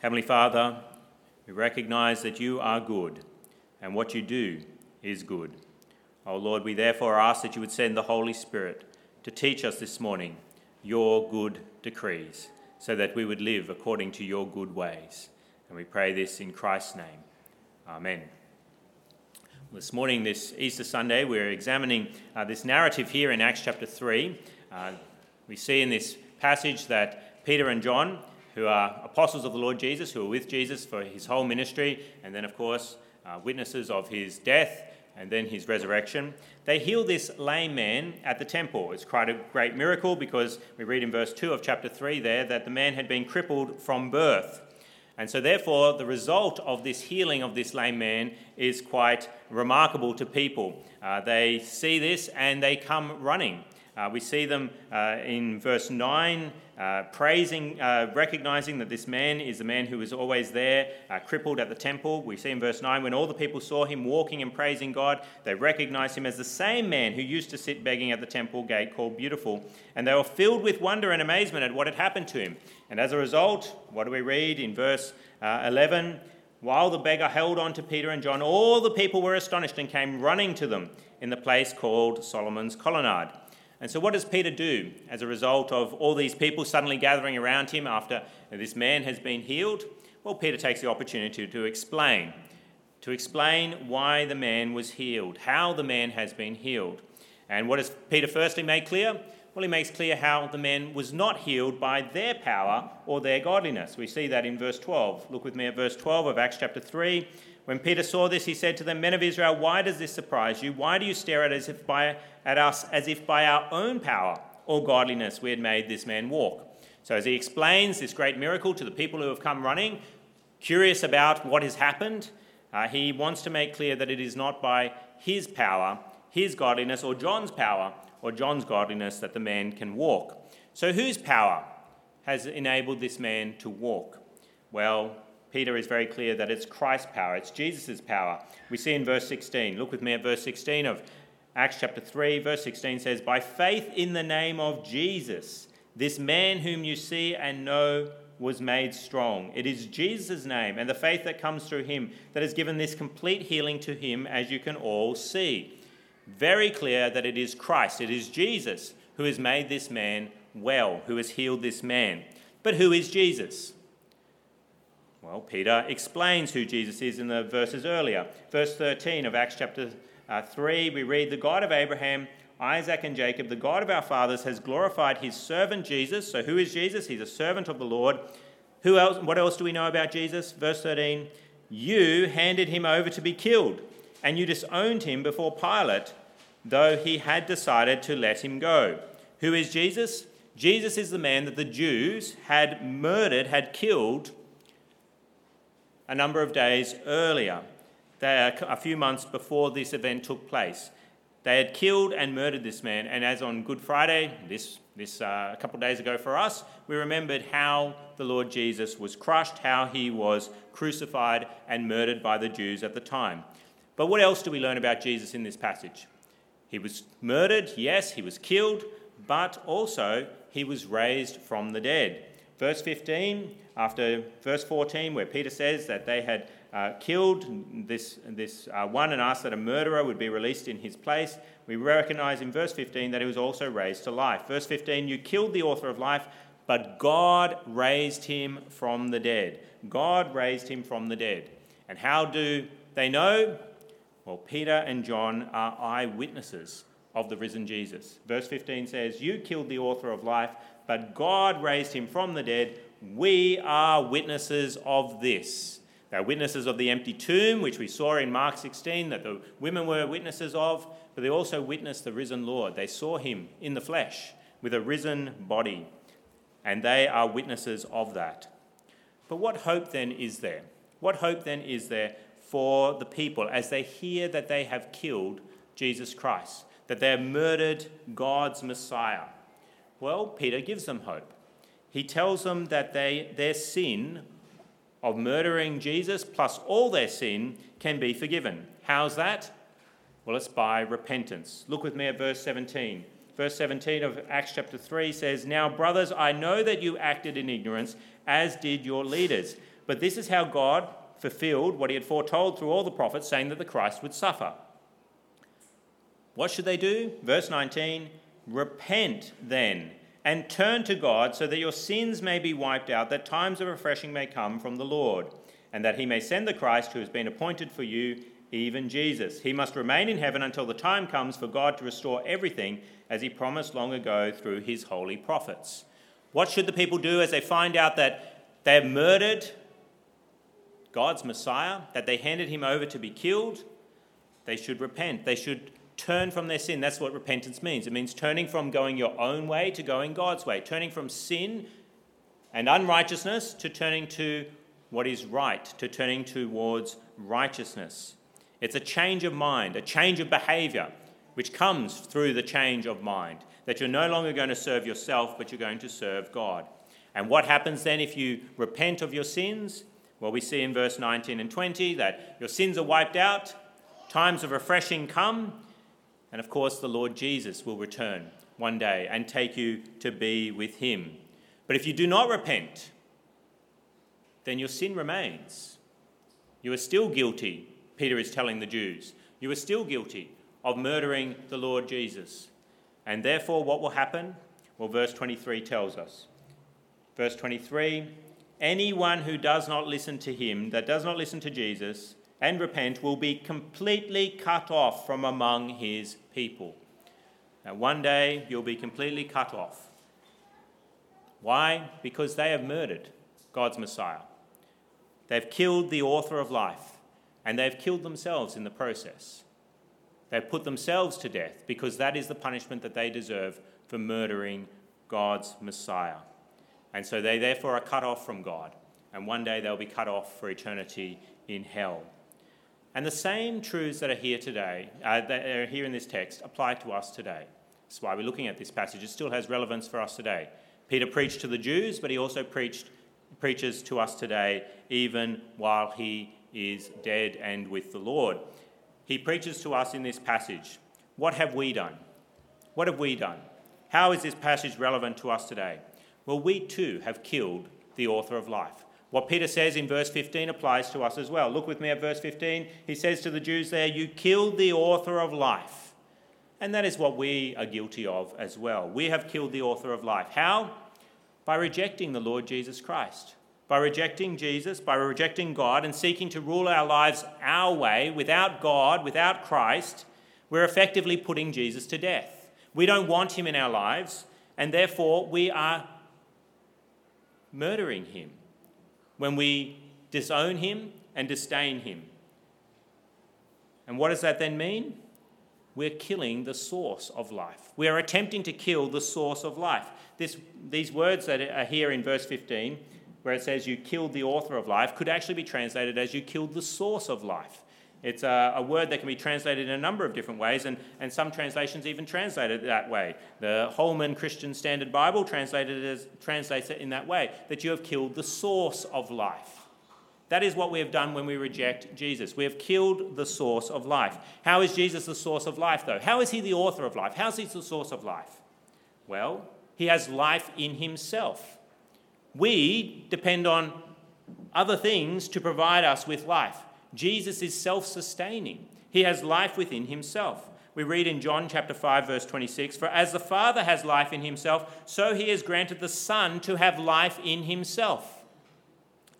Heavenly Father, we recognize that you are good and what you do is good. O oh Lord, we therefore ask that you would send the Holy Spirit to teach us this morning your good decrees so that we would live according to your good ways. And we pray this in Christ's name. Amen. This morning, this Easter Sunday, we're examining uh, this narrative here in Acts chapter 3. Uh, we see in this passage that Peter and John, who are apostles of the Lord Jesus, who are with Jesus for his whole ministry, and then, of course, uh, witnesses of his death and then his resurrection, they heal this lame man at the temple. It's quite a great miracle because we read in verse 2 of chapter 3 there that the man had been crippled from birth. And so, therefore, the result of this healing of this lame man is quite remarkable to people. Uh, they see this and they come running. Uh, we see them uh, in verse 9 uh, praising, uh, recognizing that this man is the man who was always there, uh, crippled at the temple. We see in verse 9 when all the people saw him walking and praising God, they recognized him as the same man who used to sit begging at the temple gate called Beautiful. And they were filled with wonder and amazement at what had happened to him. And as a result, what do we read in verse uh, 11? While the beggar held on to Peter and John, all the people were astonished and came running to them in the place called Solomon's Colonnade. And so, what does Peter do as a result of all these people suddenly gathering around him after this man has been healed? Well, Peter takes the opportunity to explain, to explain why the man was healed, how the man has been healed. And what does Peter firstly make clear? Well, he makes clear how the man was not healed by their power or their godliness. We see that in verse 12. Look with me at verse 12 of Acts chapter 3. When Peter saw this, he said to them, Men of Israel, why does this surprise you? Why do you stare at, if by, at us as if by our own power or godliness we had made this man walk? So, as he explains this great miracle to the people who have come running, curious about what has happened, uh, he wants to make clear that it is not by his power, his godliness, or John's power, or John's godliness that the man can walk. So, whose power has enabled this man to walk? Well, Peter is very clear that it's Christ's power, it's Jesus' power. We see in verse 16, look with me at verse 16 of Acts chapter 3, verse 16 says, By faith in the name of Jesus, this man whom you see and know was made strong. It is Jesus' name and the faith that comes through him that has given this complete healing to him, as you can all see. Very clear that it is Christ, it is Jesus who has made this man well, who has healed this man. But who is Jesus? Well, Peter explains who Jesus is in the verses earlier. Verse 13 of Acts chapter uh, 3, we read, The God of Abraham, Isaac, and Jacob, the God of our fathers, has glorified his servant Jesus. So, who is Jesus? He's a servant of the Lord. Who else, what else do we know about Jesus? Verse 13, You handed him over to be killed, and you disowned him before Pilate, though he had decided to let him go. Who is Jesus? Jesus is the man that the Jews had murdered, had killed a number of days earlier, a few months before this event took place. They had killed and murdered this man, and as on Good Friday, this, this uh, a couple days ago for us, we remembered how the Lord Jesus was crushed, how he was crucified and murdered by the Jews at the time. But what else do we learn about Jesus in this passage? He was murdered, yes, he was killed, but also he was raised from the dead. Verse 15, after verse 14, where Peter says that they had uh, killed this, this uh, one and asked that a murderer would be released in his place, we recognize in verse 15 that he was also raised to life. Verse 15, you killed the author of life, but God raised him from the dead. God raised him from the dead. And how do they know? Well, Peter and John are eyewitnesses of the risen Jesus. Verse 15 says, You killed the author of life, but God raised him from the dead. We are witnesses of this. They're witnesses of the empty tomb, which we saw in Mark 16, that the women were witnesses of, but they also witnessed the risen Lord. They saw him in the flesh with a risen body, and they are witnesses of that. But what hope then is there? What hope then is there for the people as they hear that they have killed Jesus Christ, that they have murdered God's Messiah? Well, Peter gives them hope. He tells them that they, their sin of murdering Jesus plus all their sin can be forgiven. How's that? Well, it's by repentance. Look with me at verse 17. Verse 17 of Acts chapter 3 says, Now, brothers, I know that you acted in ignorance, as did your leaders. But this is how God fulfilled what he had foretold through all the prophets, saying that the Christ would suffer. What should they do? Verse 19 Repent then and turn to God so that your sins may be wiped out, that times of refreshing may come from the Lord, and that he may send the Christ who has been appointed for you, even Jesus. He must remain in heaven until the time comes for God to restore everything as he promised long ago through his holy prophets. What should the people do as they find out that they have murdered God's Messiah, that they handed him over to be killed? They should repent. They should turn from their sin. That's what repentance means. It means turning from going your own way to going God's way, turning from sin and unrighteousness to turning to what is right, to turning towards righteousness. It's a change of mind, a change of behavior, which comes through the change of mind. That you're no longer going to serve yourself, but you're going to serve God. And what happens then if you repent of your sins? Well, we see in verse 19 and 20 that your sins are wiped out, times of refreshing come, and of course, the Lord Jesus will return one day and take you to be with him. But if you do not repent, then your sin remains. You are still guilty, Peter is telling the Jews. You are still guilty of murdering the Lord Jesus. And therefore, what will happen? Well, verse 23 tells us. Verse 23 Anyone who does not listen to him, that does not listen to Jesus, and repent will be completely cut off from among his people. Now, one day you'll be completely cut off. Why? Because they have murdered God's Messiah. They've killed the author of life, and they've killed themselves in the process. They've put themselves to death because that is the punishment that they deserve for murdering God's Messiah. And so they therefore are cut off from God, and one day they'll be cut off for eternity in hell. And the same truths that are here today, uh, that are here in this text, apply to us today. That's why we're looking at this passage. It still has relevance for us today. Peter preached to the Jews, but he also preached, preaches to us today, even while he is dead and with the Lord. He preaches to us in this passage. What have we done? What have we done? How is this passage relevant to us today? Well, we too have killed the author of life. What Peter says in verse 15 applies to us as well. Look with me at verse 15. He says to the Jews there, You killed the author of life. And that is what we are guilty of as well. We have killed the author of life. How? By rejecting the Lord Jesus Christ. By rejecting Jesus, by rejecting God, and seeking to rule our lives our way without God, without Christ, we're effectively putting Jesus to death. We don't want him in our lives, and therefore we are murdering him when we disown him and disdain him. And what does that then mean? We're killing the source of life. We are attempting to kill the source of life. This, these words that are here in verse 15, where it says you killed the author of life, could actually be translated as you killed the source of life. It's a, a, word that can be translated in a number of different ways, and, and some translations even translate it that way. The Holman Christian Standard Bible translated it as, translates it in that way that you have killed the source of life. That is what we have done when we reject Jesus. We have killed the source of life. How is Jesus the source of life, though? How is he the author of life? How is he the source of life? Well, he has life in himself. We depend on other things to provide us with life. Jesus is self sustaining, he has life within himself. We read in John chapter 5 verse 26, for as the Father has life in himself, so he has granted the Son to have life in himself.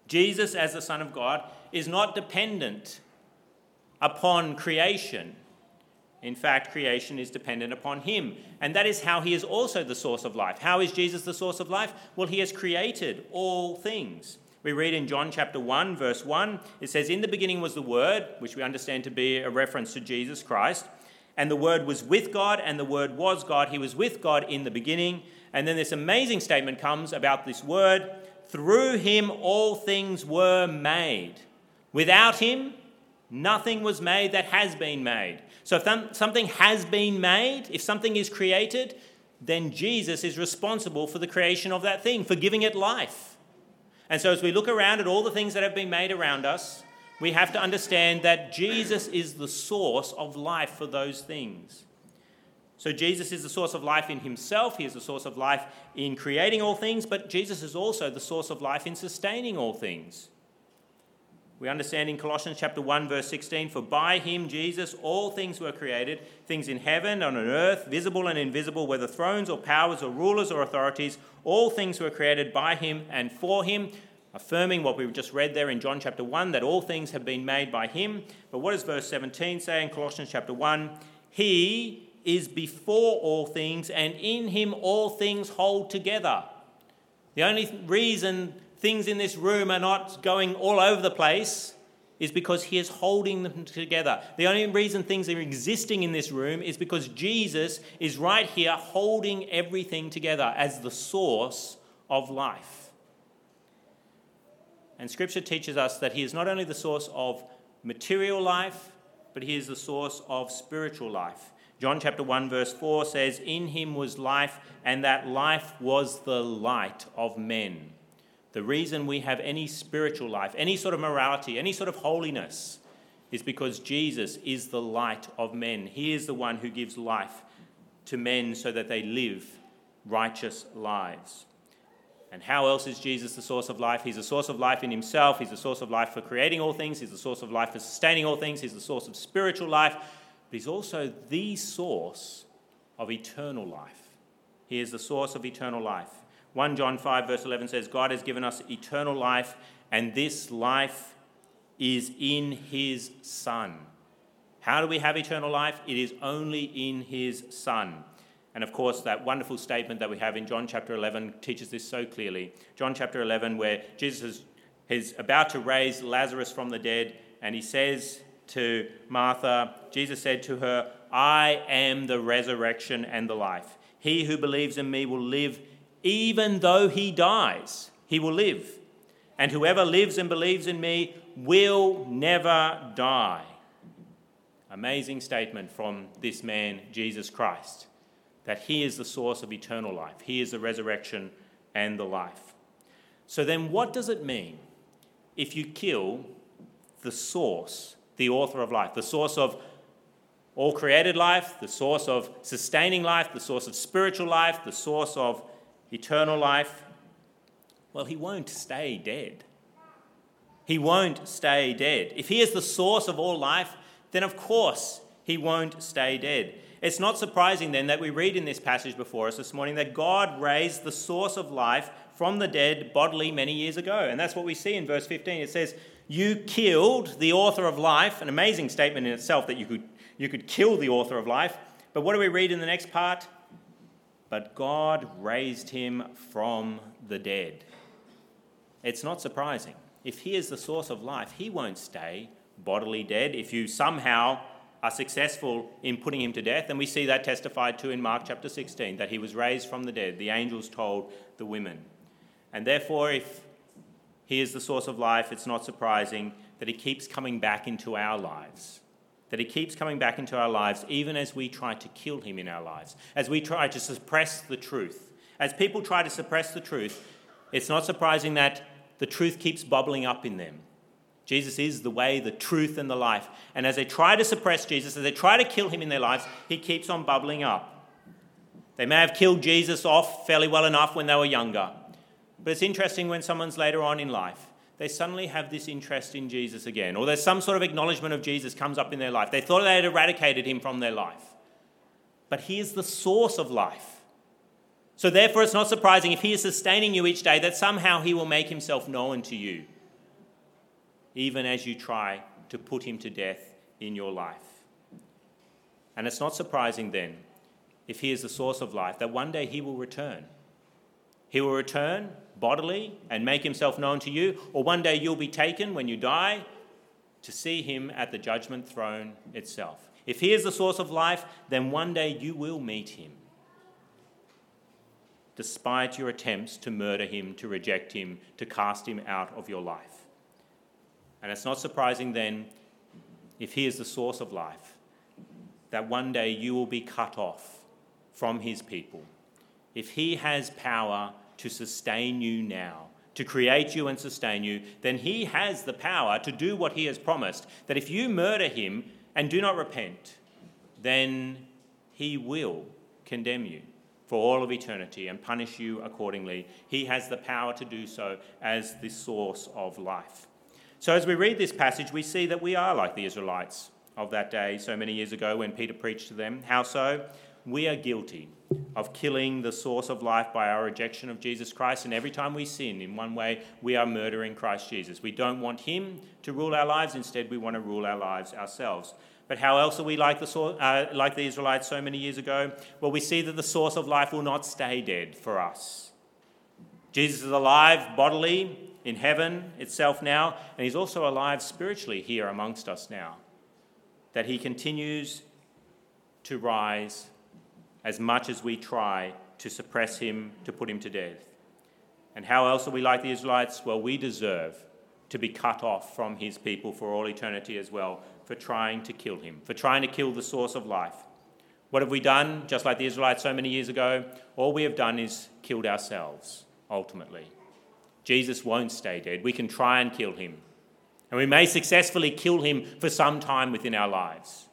Jesus as the Son of God is not dependent upon creation. In fact, creation is dependent upon him. And that is how he is also the source of life. How is Jesus the source of life? Well, he has created all things. We read in John chapter 1, verse 1, it says, In the beginning was the Word, which we understand to be a reference to Jesus Christ. And the Word was with God, and the Word was God. He was with God in the beginning. And then this amazing statement comes about this Word through him all things were made. Without him, nothing was made that has been made. So if something has been made, if something is created, then Jesus is responsible for the creation of that thing, for giving it life. And so, as we look around at all the things that have been made around us, we have to understand that Jesus is the source of life for those things. So, Jesus is the source of life in himself, he is the source of life in creating all things, but Jesus is also the source of life in sustaining all things. We understand in Colossians chapter 1 verse 16 for by him Jesus all things were created things in heaven and on earth visible and invisible whether thrones or powers or rulers or authorities all things were created by him and for him affirming what we just read there in John chapter 1 that all things have been made by him. But what does verse 17 say in Colossians chapter 1 he is before all things and in him all things hold together. The only reason things in this room are not going all over the place is because he is holding them together. The only reason things are existing in this room is because Jesus is right here holding everything together as the source of life. And scripture teaches us that he is not only the source of material life, but he is the source of spiritual life. John chapter 1 verse 4 says in him was life and that life was the light of men. The reason we have any spiritual life, any sort of morality, any sort of holiness, is because Jesus is the light of men. He is the one who gives life to men so that they live righteous lives. And how else is Jesus the source of life? He's the source of life in himself. He's the source of life for creating all things. He's the source of life for sustaining all things. He's the source of spiritual life. But he's also the source of eternal life. He is the source of eternal life. 1 John 5, verse 11 says, God has given us eternal life, and this life is in his Son. How do we have eternal life? It is only in his Son. And of course, that wonderful statement that we have in John chapter 11 teaches this so clearly. John chapter 11, where Jesus is, about to raise Lazarus from the dead, and he says to Martha, Jesus said to her, I am the resurrection and the life. He who believes in me will live even though he dies, he will live. And whoever lives and believes in me will never die. Amazing statement from this man, Jesus Christ, that he is the source of eternal life. He is the resurrection and the life. So then, what does it mean if you kill the source, the author of life, the source of all created life, the source of sustaining life, the source of spiritual life, the source of eternal life, well, he won't stay dead. He won't stay dead. If he is the source of all life, then of course he won't stay dead. It's not surprising then that we read in this passage before us this morning that God raised the source of life from the dead bodily many years ago. And that's what we see in verse 15. It says, You killed the author of life. An amazing statement in itself that you could, you could kill the author of life. But what do we read in the next part? But God raised him from the dead. It's not surprising. If he is the source of life, he won't stay bodily dead. If you somehow are successful in putting him to death, and we see that testified to in Mark chapter 16, that he was raised from the dead. The angels told the women. And therefore, if he is the source of life, it's not surprising that he keeps coming back into our lives that he keeps coming back into our lives even as we try to kill him in our lives, as we try to suppress the truth. As people try to suppress the truth, it's not surprising that the truth keeps bubbling up in them. Jesus is the way, the truth, and the life. And as they try to suppress Jesus, as they try to kill him in their lives, he keeps on bubbling up. They may have killed Jesus off fairly well enough when they were younger. But it's interesting when someone's later on in life they suddenly have this interest in Jesus again, or there's some sort of acknowledgement of Jesus comes up in their life. They thought they had eradicated him from their life. But he is the source of life. So, therefore, it's not surprising if he is sustaining you each day that somehow he will make himself known to you, even as you try to put him to death in your life. And it's not surprising then, if he is the source of life, that one day he will return. He will return bodily and make himself known to you, or one day you'll be taken when you die to see him at the judgment throne itself. If he is the source of life, then one day you will meet him. Despite your attempts to murder him, to reject him, to cast him out of your life. And it's not surprising then, if he is the source of life, that one day you will be cut off from his people. If he has power to sustain you now, to create you and sustain you, then he has the power to do what he has promised. That if you murder him and do not repent, then he will condemn you for all of eternity and punish you accordingly. He has the power to do so as the source of life. So, as we read this passage, we see that we are like the Israelites of that day, so many years ago when Peter preached to them. How so? We are guilty of killing the source of life by our rejection of Jesus Christ. And every time we sin, in one way, we are murdering Christ Jesus. We don't want Him to rule our lives. Instead, we want to rule our lives ourselves. But how else are we like the, uh, like the Israelites so many years ago? Well, we see that the source of life will not stay dead for us. Jesus is alive bodily in heaven itself now, and he's also alive spiritually here amongst us now. That he continues to rise as much as we try to suppress him, to put him to death. And how else are we like the Israelites? Well, we deserve to be cut off from his people for all eternity as well, for trying to kill him, for trying to kill the source of life. What have we done? Just like the Israelites so many years ago, all we have done is killed ourselves, ultimately. Jesus won't stay dead. We can try and kill him. And we may successfully kill him for some time within our lives.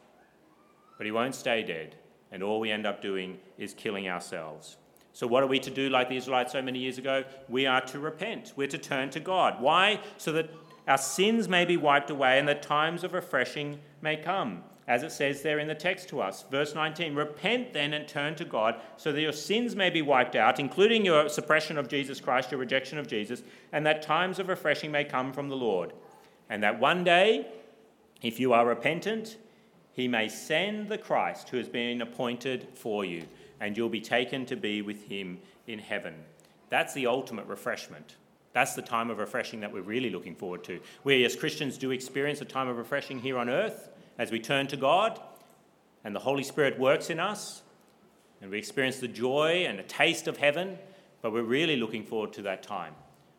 But he won't stay dead and all we end up doing is killing ourselves. So, what are we to do like the Israelites so many years ago? We are to repent. We're to turn to God. Why? So that our sins may be wiped away and that times of refreshing may come, as it says there in the text to us. Verse 19 Repent then and turn to God so that your sins may be wiped out, including your suppression of Jesus Christ, your rejection of Jesus, and that times of refreshing may come from the Lord. And that one day, if you are repentant, he may send the Christ who has been appointed for you, and you'll be taken to be with him in heaven. That's the ultimate refreshment. That's the time of refreshing that we're really looking forward to. We as Christians do experience a time of refreshing here on earth as we turn to God and the Holy Spirit works in us and we experience the joy and a taste of heaven, but we're really looking forward to that time,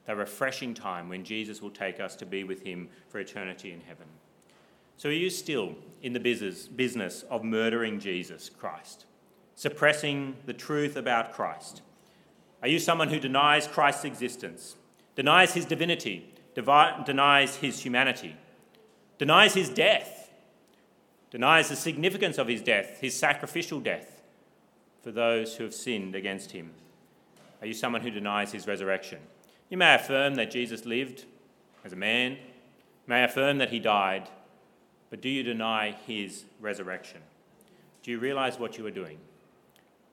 that refreshing time when Jesus will take us to be with him for eternity in heaven. So are you still in the business, of murdering Jesus Christ, suppressing the truth about Christ? Are you someone who denies Christ's existence, denies his divinity, devi- denies his humanity, denies his death, denies the significance of his death, his sacrificial death for those who have sinned against him? Are you someone who denies his resurrection? You may affirm that Jesus lived as a man, may affirm that he died, but do you deny his resurrection? Do you realize what you are doing?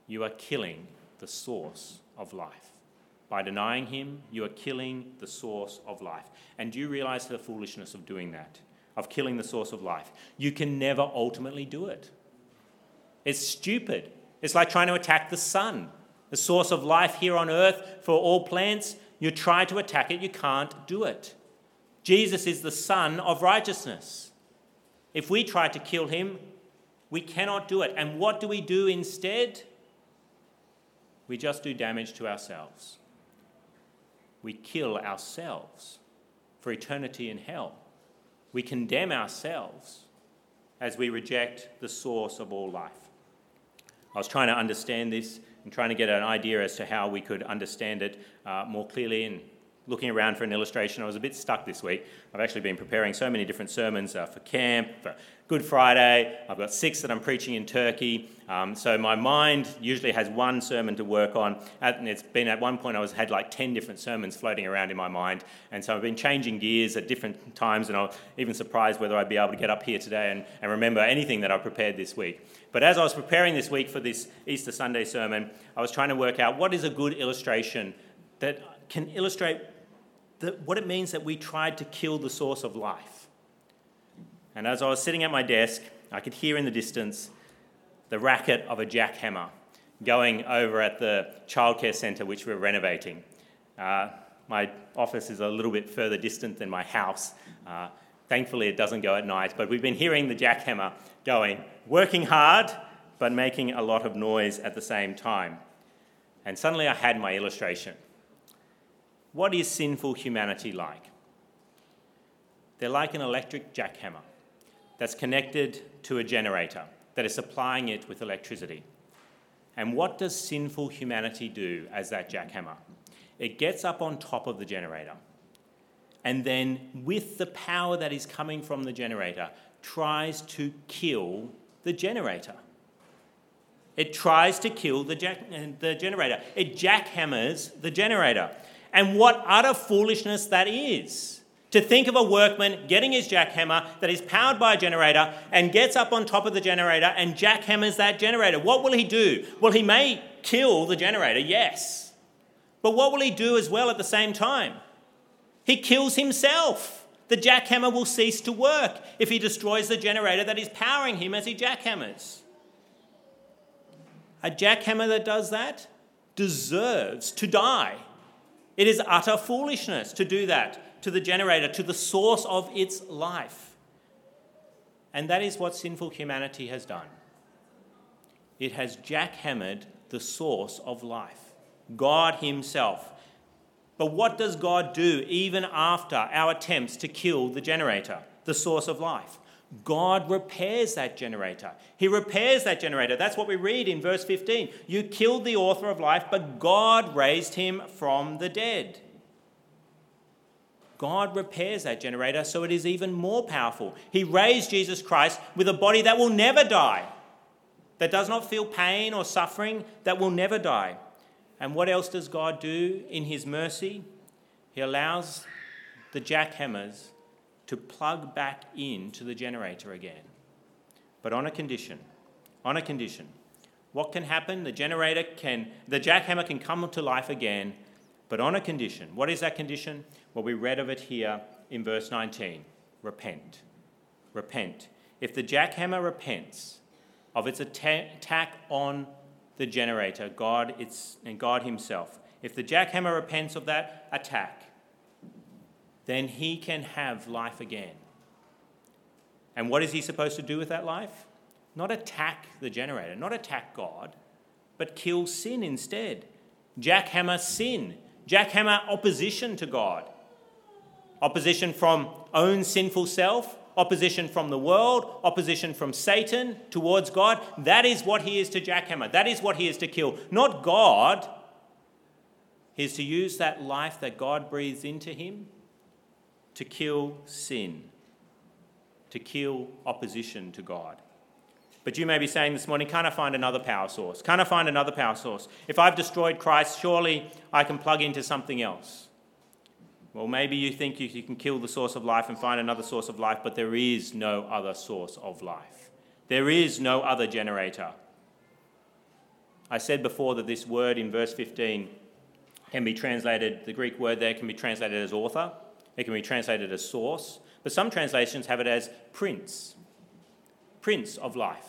You are killing the source of life. By denying him, you are killing the source of life. And do you realize the foolishness of doing that, of killing the source of life? You can never ultimately do it. It's stupid. It's like trying to attack the sun, the source of life here on earth for all plants. You try to attack it, you can't do it. Jesus is the Son of righteousness. If we try to kill him, we cannot do it. And what do we do instead? We just do damage to ourselves. We kill ourselves for eternity in hell. We condemn ourselves as we reject the source of all life. I was trying to understand this and trying to get an idea as to how we could understand it uh, more clearly and looking around for an illustration. I was a bit stuck this week. I've actually been preparing so many different sermons uh, for camp, for Good Friday. I've got six that I'm preaching in Turkey. Um, so my mind usually has one sermon to work on. And it's been at one point I was had like 10 different sermons floating around in my mind. And so I've been changing gears at different times. And I'm even surprised whether I'd be able to get up here today and, and remember anything that I've prepared this week. But as I was preparing this week for this Easter Sunday sermon, I was trying to work out what is a good illustration that can illustrate what it means that we tried to kill the source of life. And as I was sitting at my desk, I could hear in the distance the racket of a jackhammer going over at the childcare centre which we're renovating. Uh, my office is a little bit further distant than my house. Uh, thankfully, it doesn't go at night, but we've been hearing the jackhammer going, working hard, but making a lot of noise at the same time. And suddenly I had my illustration. What is sinful humanity like? They're like an electric jackhammer that's connected to a generator that is supplying it with electricity. And what does sinful humanity do as that jackhammer? It gets up on top of the generator and then, with the power that is coming from the generator, tries to kill the generator. It tries to kill the, jack- the generator. It jackhammers the generator. And what utter foolishness that is To think of a workman getting his jackhammer that is powered by a generator and gets up on top of the generator and jackhammers that generator. What will he do? Well, he may kill the generator, yes. But what will he do as well at the same time? He kills himself. The jackhammer will cease to work if he destroys the generator that is powering him as he jackhammers. A jackhammer that does that deserves to die. It is utter foolishness to do that to the generator, to the source of its life. And that is what sinful humanity has done. It has jackhammered the source of life, God Himself. But what does God do even after our attempts to kill the generator, the source of life? God repairs that generator. He repairs that generator. That's what we read in verse 15. You killed the author of life, but God raised him from the dead. God repairs that generator so it is even more powerful. He raised Jesus Christ with a body that will never die, that does not feel pain or suffering, that will never die. And what else does God do in His mercy? He allows the jackhammers to plug back into the generator again. But on a condition. On a condition. What can happen? The generator can, the jackhammer can come to life again, but on a condition. What is that condition? Well, we read of it here in verse 19 repent. Repent. If the jackhammer repents of its attack on the generator, God it's, and God Himself, if the jackhammer repents of that attack, then he can have life again. And what is he supposed to do with that life? Not attack the generator, not attack God, but kill sin instead. Jackhammer sin, jackhammer opposition to God. Opposition from own sinful self, opposition from the world, opposition from Satan towards God. That is what he is to jackhammer. That is what he is to kill. Not God. He is to use that life that God breathes into him to kill sin, to kill opposition to God. But you may be saying this morning, can't I find another power source? Can't I find another power source? If I've destroyed Christ, surely I can plug into something else. Well, maybe you think you can kill the source of life and find another source of life, but there is no other source of life. There is no other generator. I said before that this word in verse 15 can be translated, the Greek word there can be translated as author. It can be translated as source, but some translations have it as prince, prince of life.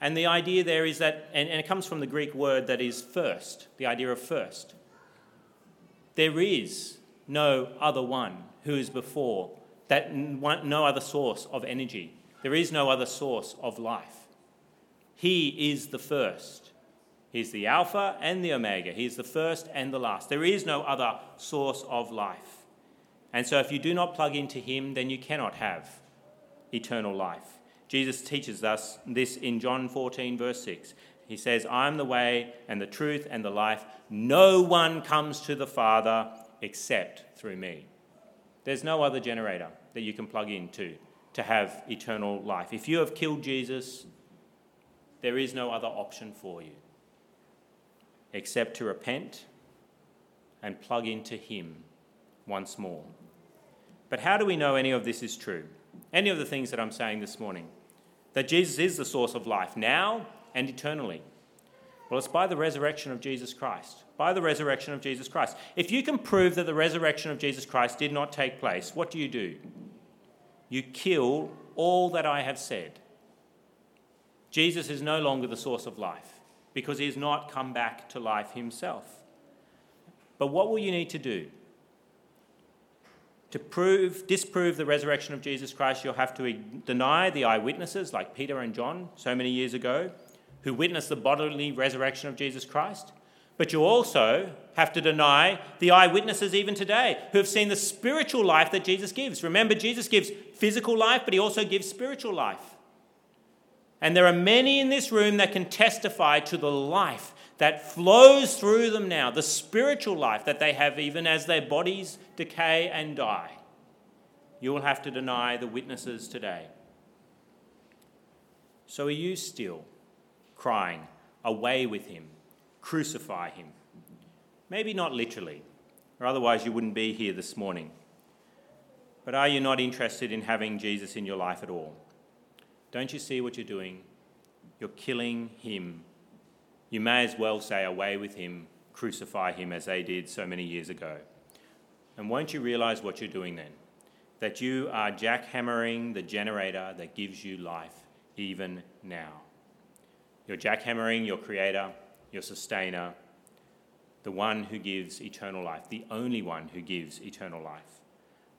And the idea there is that, and, and it comes from the Greek word that is first, the idea of first. There is no other one who is before, that no other source of energy. There is no other source of life. He is the first. He's the Alpha and the Omega. He is the first and the last. There is no other source of life. And so, if you do not plug into him, then you cannot have eternal life. Jesus teaches us this in John 14, verse 6. He says, I am the way and the truth and the life. No one comes to the Father except through me. There's no other generator that you can plug into to have eternal life. If you have killed Jesus, there is no other option for you except to repent and plug into Him once more. But how do we know any of this is true? Any of the things that I'm saying this morning? That Jesus is the source of life now and eternally. Well, it's by the resurrection of Jesus Christ. By the resurrection of Jesus Christ. If you can prove that the resurrection of Jesus Christ did not take place, what do you do? You kill all that I have said. Jesus is no longer the source of life because he has not come back to life himself. But what will you need to do? To prove, disprove the resurrection of Jesus Christ, you'll have to deny the eyewitnesses like Peter and John so many years ago, who witnessed the bodily resurrection of Jesus Christ. But you also have to deny the eyewitnesses even today who have seen the spiritual life that Jesus gives. Remember, Jesus gives physical life, but he also gives spiritual life. And there are many in this room that can testify to the life that flows through them now, the spiritual life that they have even as their bodies decay and die. You will have to deny the witnesses today. So are you still crying, Away with him, crucify him? Maybe not literally, or otherwise you wouldn't be here this morning. But are you not interested in having Jesus in your life at all? Don't you see what you're doing? You're killing him. You may as well say, Away with him, crucify him, as they did so many years ago. And won't you realize what you're doing then? That you are jackhammering the generator that gives you life even now. You're jackhammering your creator, your sustainer, the one who gives eternal life, the only one who gives eternal life.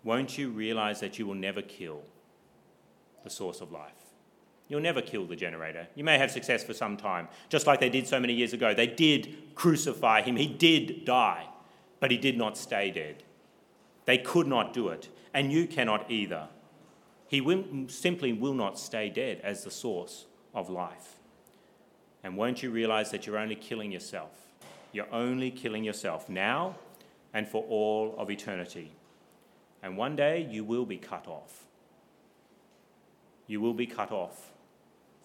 Won't you realize that you will never kill the source of life? You'll never kill the generator. You may have success for some time, just like they did so many years ago. They did crucify him, he did die, but he did not stay dead. They could not do it, and you cannot either. He will, simply will not stay dead as the source of life. And won't you realize that you're only killing yourself? You're only killing yourself now and for all of eternity. And one day you will be cut off. You will be cut off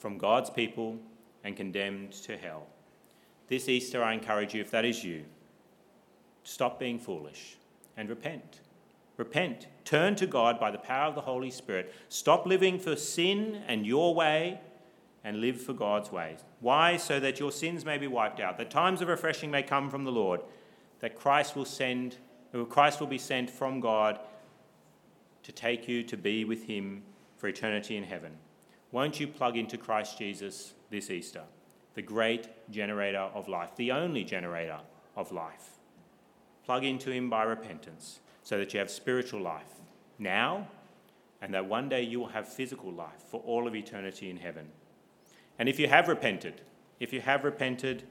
from God's people and condemned to hell. This Easter, I encourage you, if that is you, stop being foolish and repent. Repent. Turn to God by the power of the Holy Spirit. Stop living for sin and your way and live for God's ways. Why? So that your sins may be wiped out, that times of refreshing may come from the Lord, that Christ will send, Christ will be sent from God to take you to be with him for eternity in heaven. Won't you plug into Christ Jesus this Easter, the great generator of life, the only generator of life? Plug into him by repentance so that you have spiritual life now and that one day you will have physical life for all of eternity in heaven. And if you have repented, if you have repented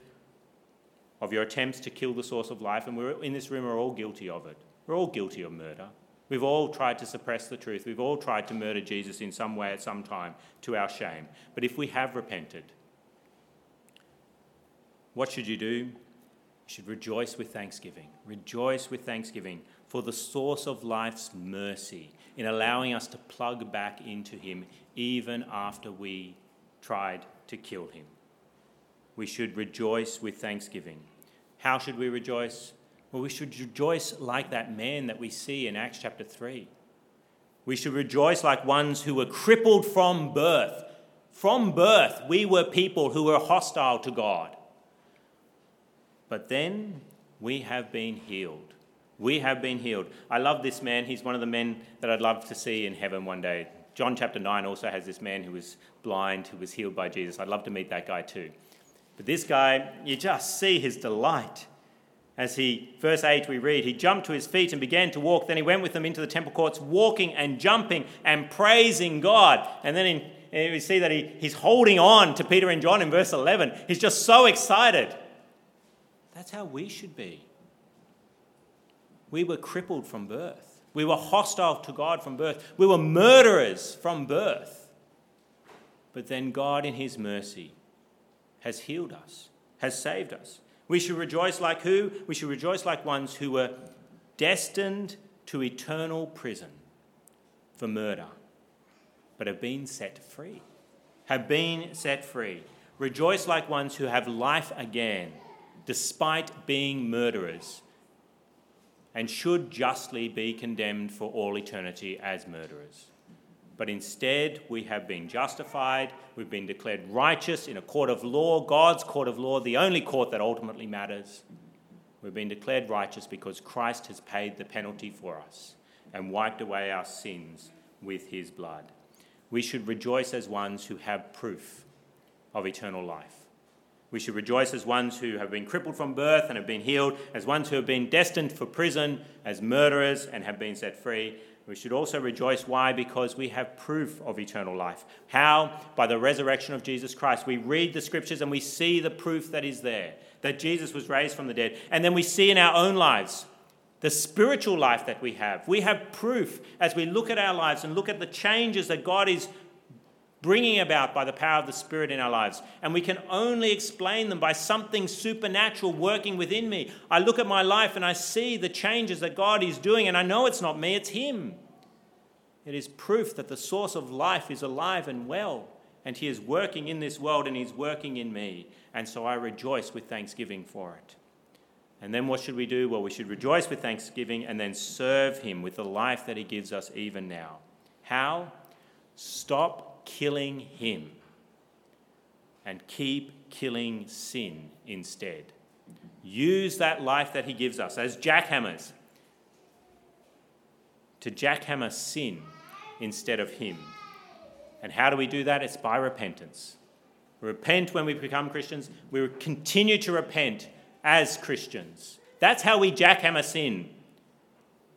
of your attempts to kill the source of life, and we're in this room are all guilty of it. We're all guilty of murder. We've all tried to suppress the truth. We've all tried to murder Jesus in some way at some time to our shame. But if we have repented, what should you do? You should rejoice with thanksgiving. Rejoice with thanksgiving for the source of life's mercy in allowing us to plug back into Him even after we tried to kill Him. We should rejoice with thanksgiving. How should we rejoice? Well, we should rejoice like that man that we see in Acts chapter 3. We should rejoice like ones who were crippled from birth. From birth, we were people who were hostile to God. But then we have been healed. We have been healed. I love this man. He's one of the men that I'd love to see in heaven one day. John chapter 9 also has this man who was blind, who was healed by Jesus. I'd love to meet that guy too. But this guy, you just see his delight. As he, verse 8, we read, he jumped to his feet and began to walk. Then he went with them into the temple courts, walking and jumping and praising God. And then in, eh, we see that he, he's holding on to Peter and John in verse 11. He's just so excited. That's how we should be. We were crippled from birth. We were hostile to God from birth. We were murderers from birth. But then God, in His mercy, has healed us, has saved us. We should rejoice like who? We should rejoice like ones who were destined to eternal prison for murder, but have been set free. Have been set free. Rejoice like ones who have life again, despite being murderers and should justly be condemned for all eternity as murderers. But instead, we have been justified, we've been declared righteous in a court of law, God's court of law, the only court that ultimately matters. We've been declared righteous because Christ has paid the penalty for us and wiped away our sins with his blood. We should rejoice as ones who have proof of eternal life. We should rejoice as ones who have been crippled from birth and have been healed, as ones who have been destined for prison, as murderers and have been set free. We should also rejoice. Why? Because we have proof of eternal life. How? By the resurrection of Jesus Christ. We read the scriptures and we see the proof that is there, that Jesus was raised from the dead. And then we see in our own lives the spiritual life that we have. We have proof as we look at our lives and look at the changes that God is bringing about by the power of the Spirit in our lives. And we can only explain them by something supernatural working within me. I look at my life and I see the changes that God is doing, and I know it's not me, it's Him. It is proof that the source of life is alive and well, and He is working in this world and He's working in me. And so I rejoice with thanksgiving for it. And then what should we do? Well, we should rejoice with thanksgiving and then serve Him with the life that He gives us even now. How? Stop killing Him and keep killing sin instead. Use that life that He gives us as jackhammers to jackhammer sin instead of Him. And how do we do that? It's by repentance. We repent when we become Christians, we continue to repent as Christians. That's how we jackhammer sin.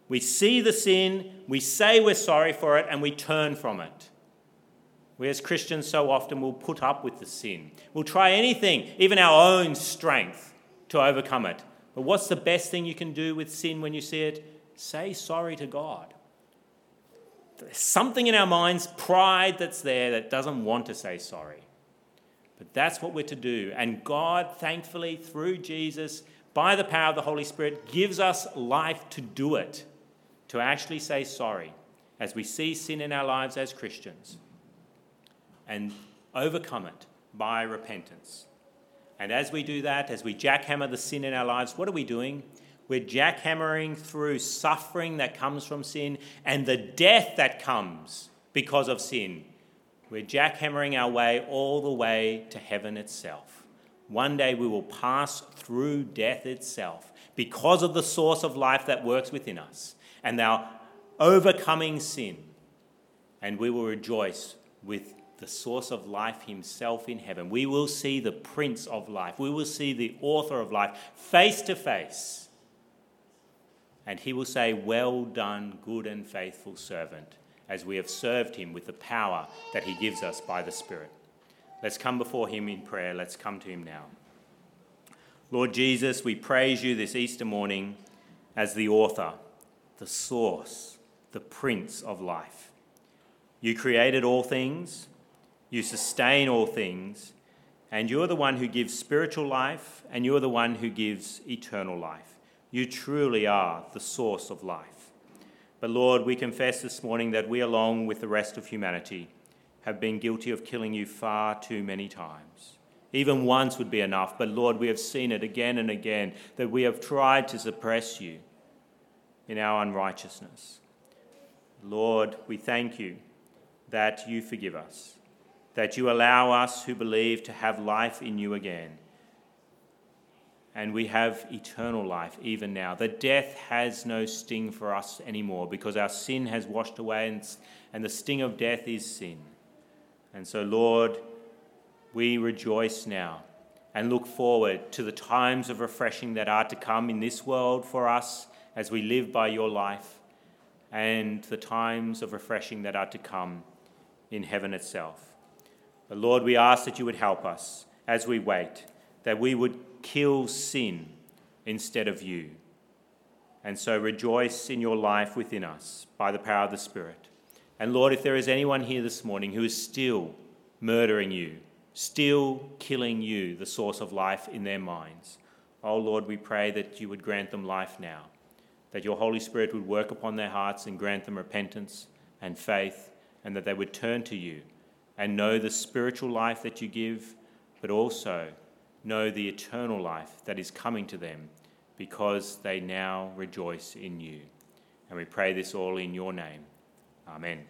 We see the sin, we say we're sorry for it, and we turn from it. We as Christians so often will put up with the sin. We'll try anything, even our own strength, to overcome it. But what's the best thing you can do with sin when you see it? Say sorry to God. There's something in our minds, pride that's there, that doesn't want to say sorry. But that's what we're to do. And God, thankfully, through Jesus, by the power of the Holy Spirit, gives us life to do it, to actually say sorry as we see sin in our lives as Christians and overcome it by repentance. And as we do that, as we jackhammer the sin in our lives, what are we doing? We're jackhammering through suffering that comes from sin and the death that comes because of sin. We're jackhammering our way all the way to heaven itself. One day we will pass through death itself because of the source of life that works within us and our overcoming sin. And we will rejoice with the source of life himself in heaven. We will see the Prince of life. We will see the author of life face to face. And he will say, Well done, good and faithful servant, as we have served him with the power that he gives us by the Spirit. Let's come before him in prayer. Let's come to him now. Lord Jesus, we praise you this Easter morning as the author, the source, the Prince of life. You created all things you sustain all things, and you're the one who gives spiritual life, and you're the one who gives eternal life. You truly are the source of life. But Lord, we confess this morning that we, along with the rest of humanity, have been guilty of killing you far too many times. Even once would be enough, but Lord, we have seen it again and again that we have tried to suppress you in our unrighteousness. Lord, we thank you that you forgive us that you allow us who believe to have life in you again. And we have eternal life even now. The death has no sting for us anymore because our sin has washed away, and, and the sting of death is sin. And so, Lord, we rejoice now and look forward to the times of refreshing that are to come in this world for us as we live by your life, and the times of refreshing that are to come in heaven itself. But Lord, we ask that you would help us as we wait, that we would kill sin instead of you. And so rejoice in your life within us by the power of the Spirit. And Lord, if there is anyone here this morning who is still murdering you, still killing you, the source of life in their minds, oh Lord, we pray that you would grant them life now, that your Holy Spirit would work upon their hearts and grant them repentance and faith, and that they would turn to you and know the spiritual life that you give, but also know the eternal life that is coming to them because they now rejoice in you. And we pray this all in your name. Amen.